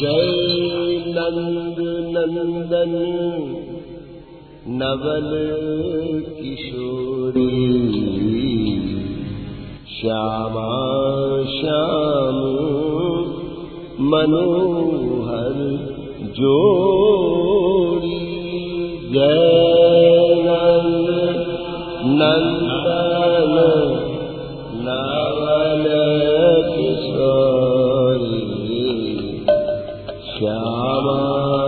जय नंद नंदन नवल किशोरी श्यामा श्याम मनोहर जो जय नंद नंदन न Amen.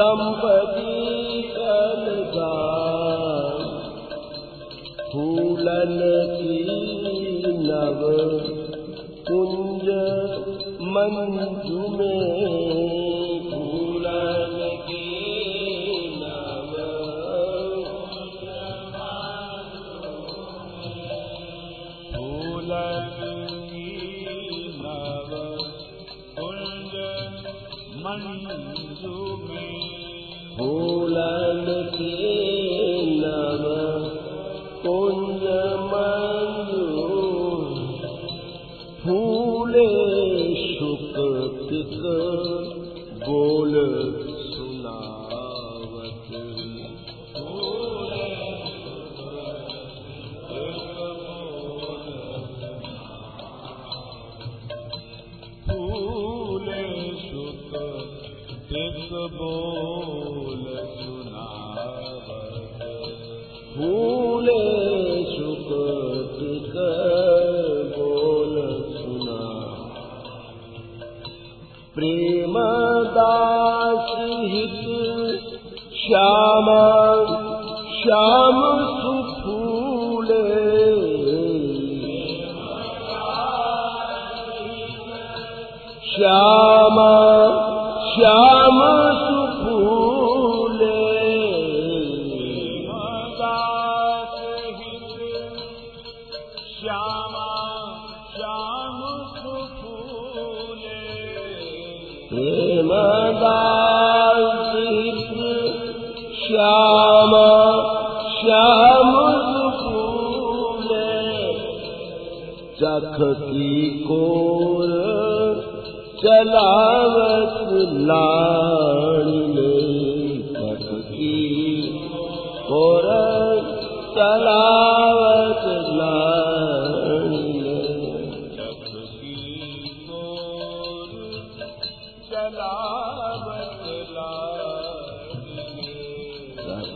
दंपति कलगाम फूलन की नव कुंज मंजु में slow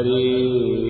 हरे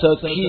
सखी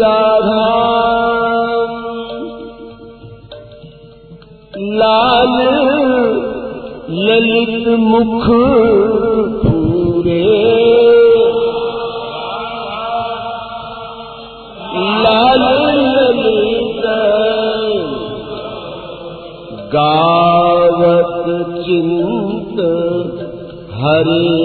લાલ લલિત મુખ સુરે લાલ લલિત મુખ સુરે લાલ લલિત મુખ સુરે ગાવત ચુનત હરી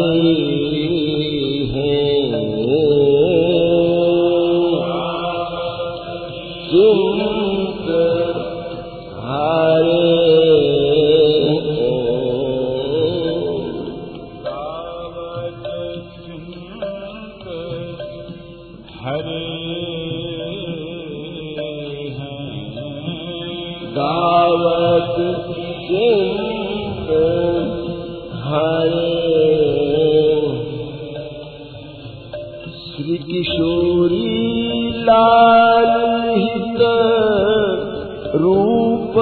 गावत सिंह हरे श्री किशोरी लाल हित रूप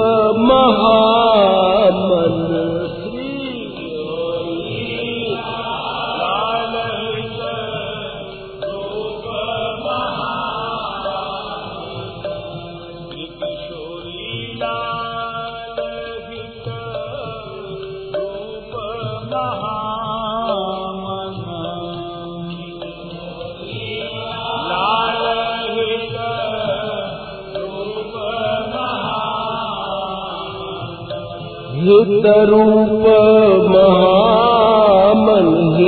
तरू महा मे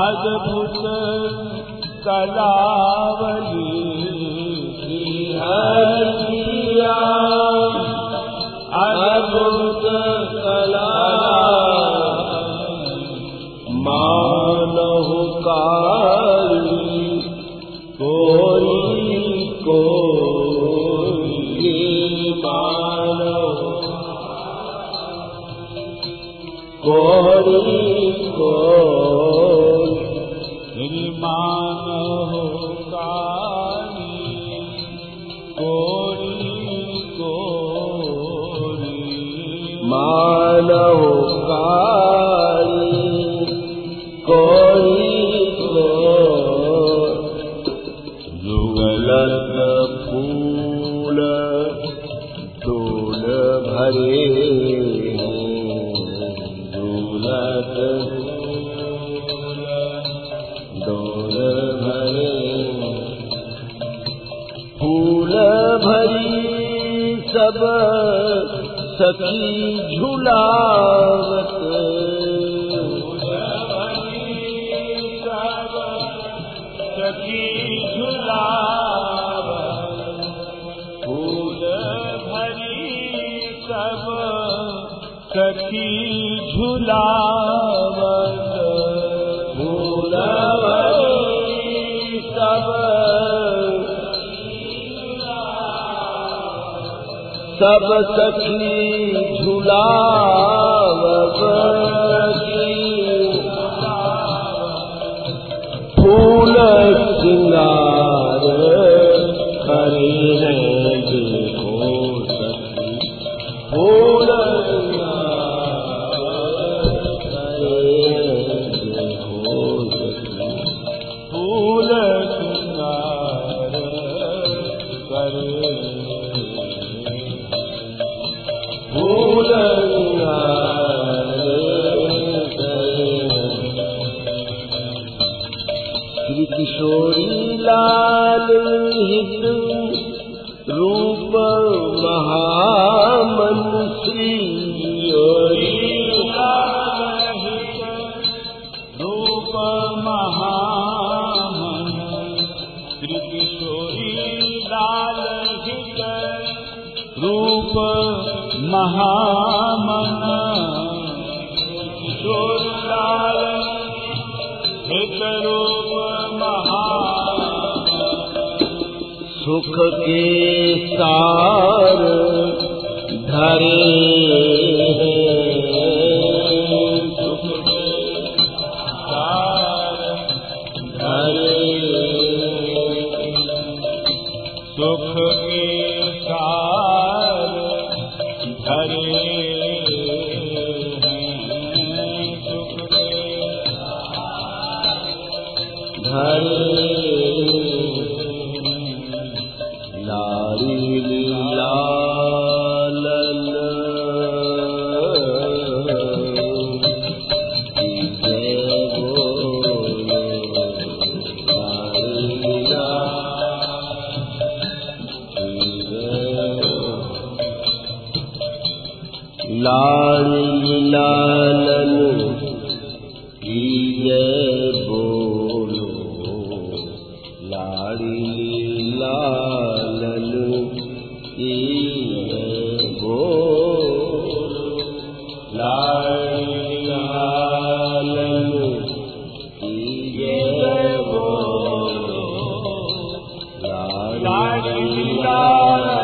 अद्भुत कलाव सब सखी झुलावती महामन सोताल हितरूप महा सुख के सार धरे हर you.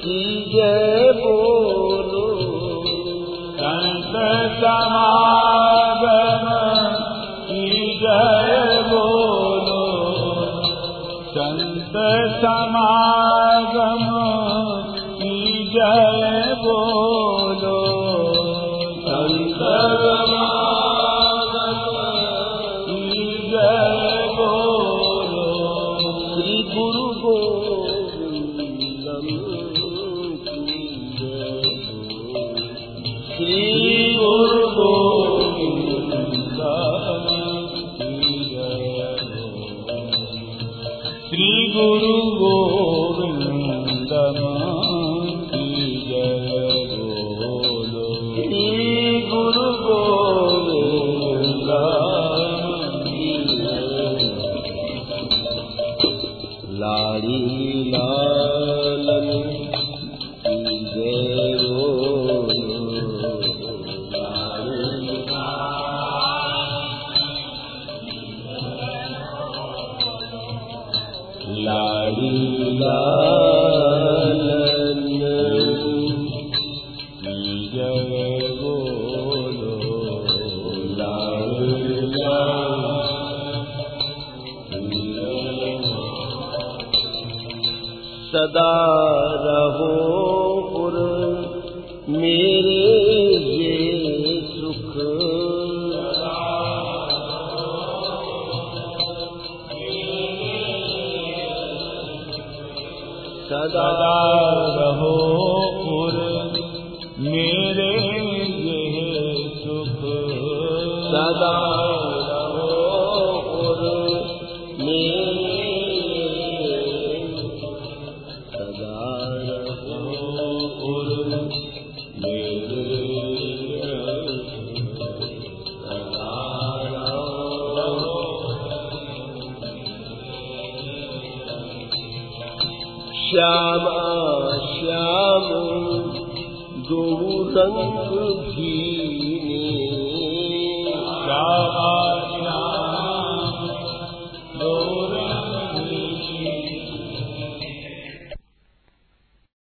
की जय बोलो संत की जय बोलो संत समा Alihi सदा रहो पुर मेरे यह सुख सदा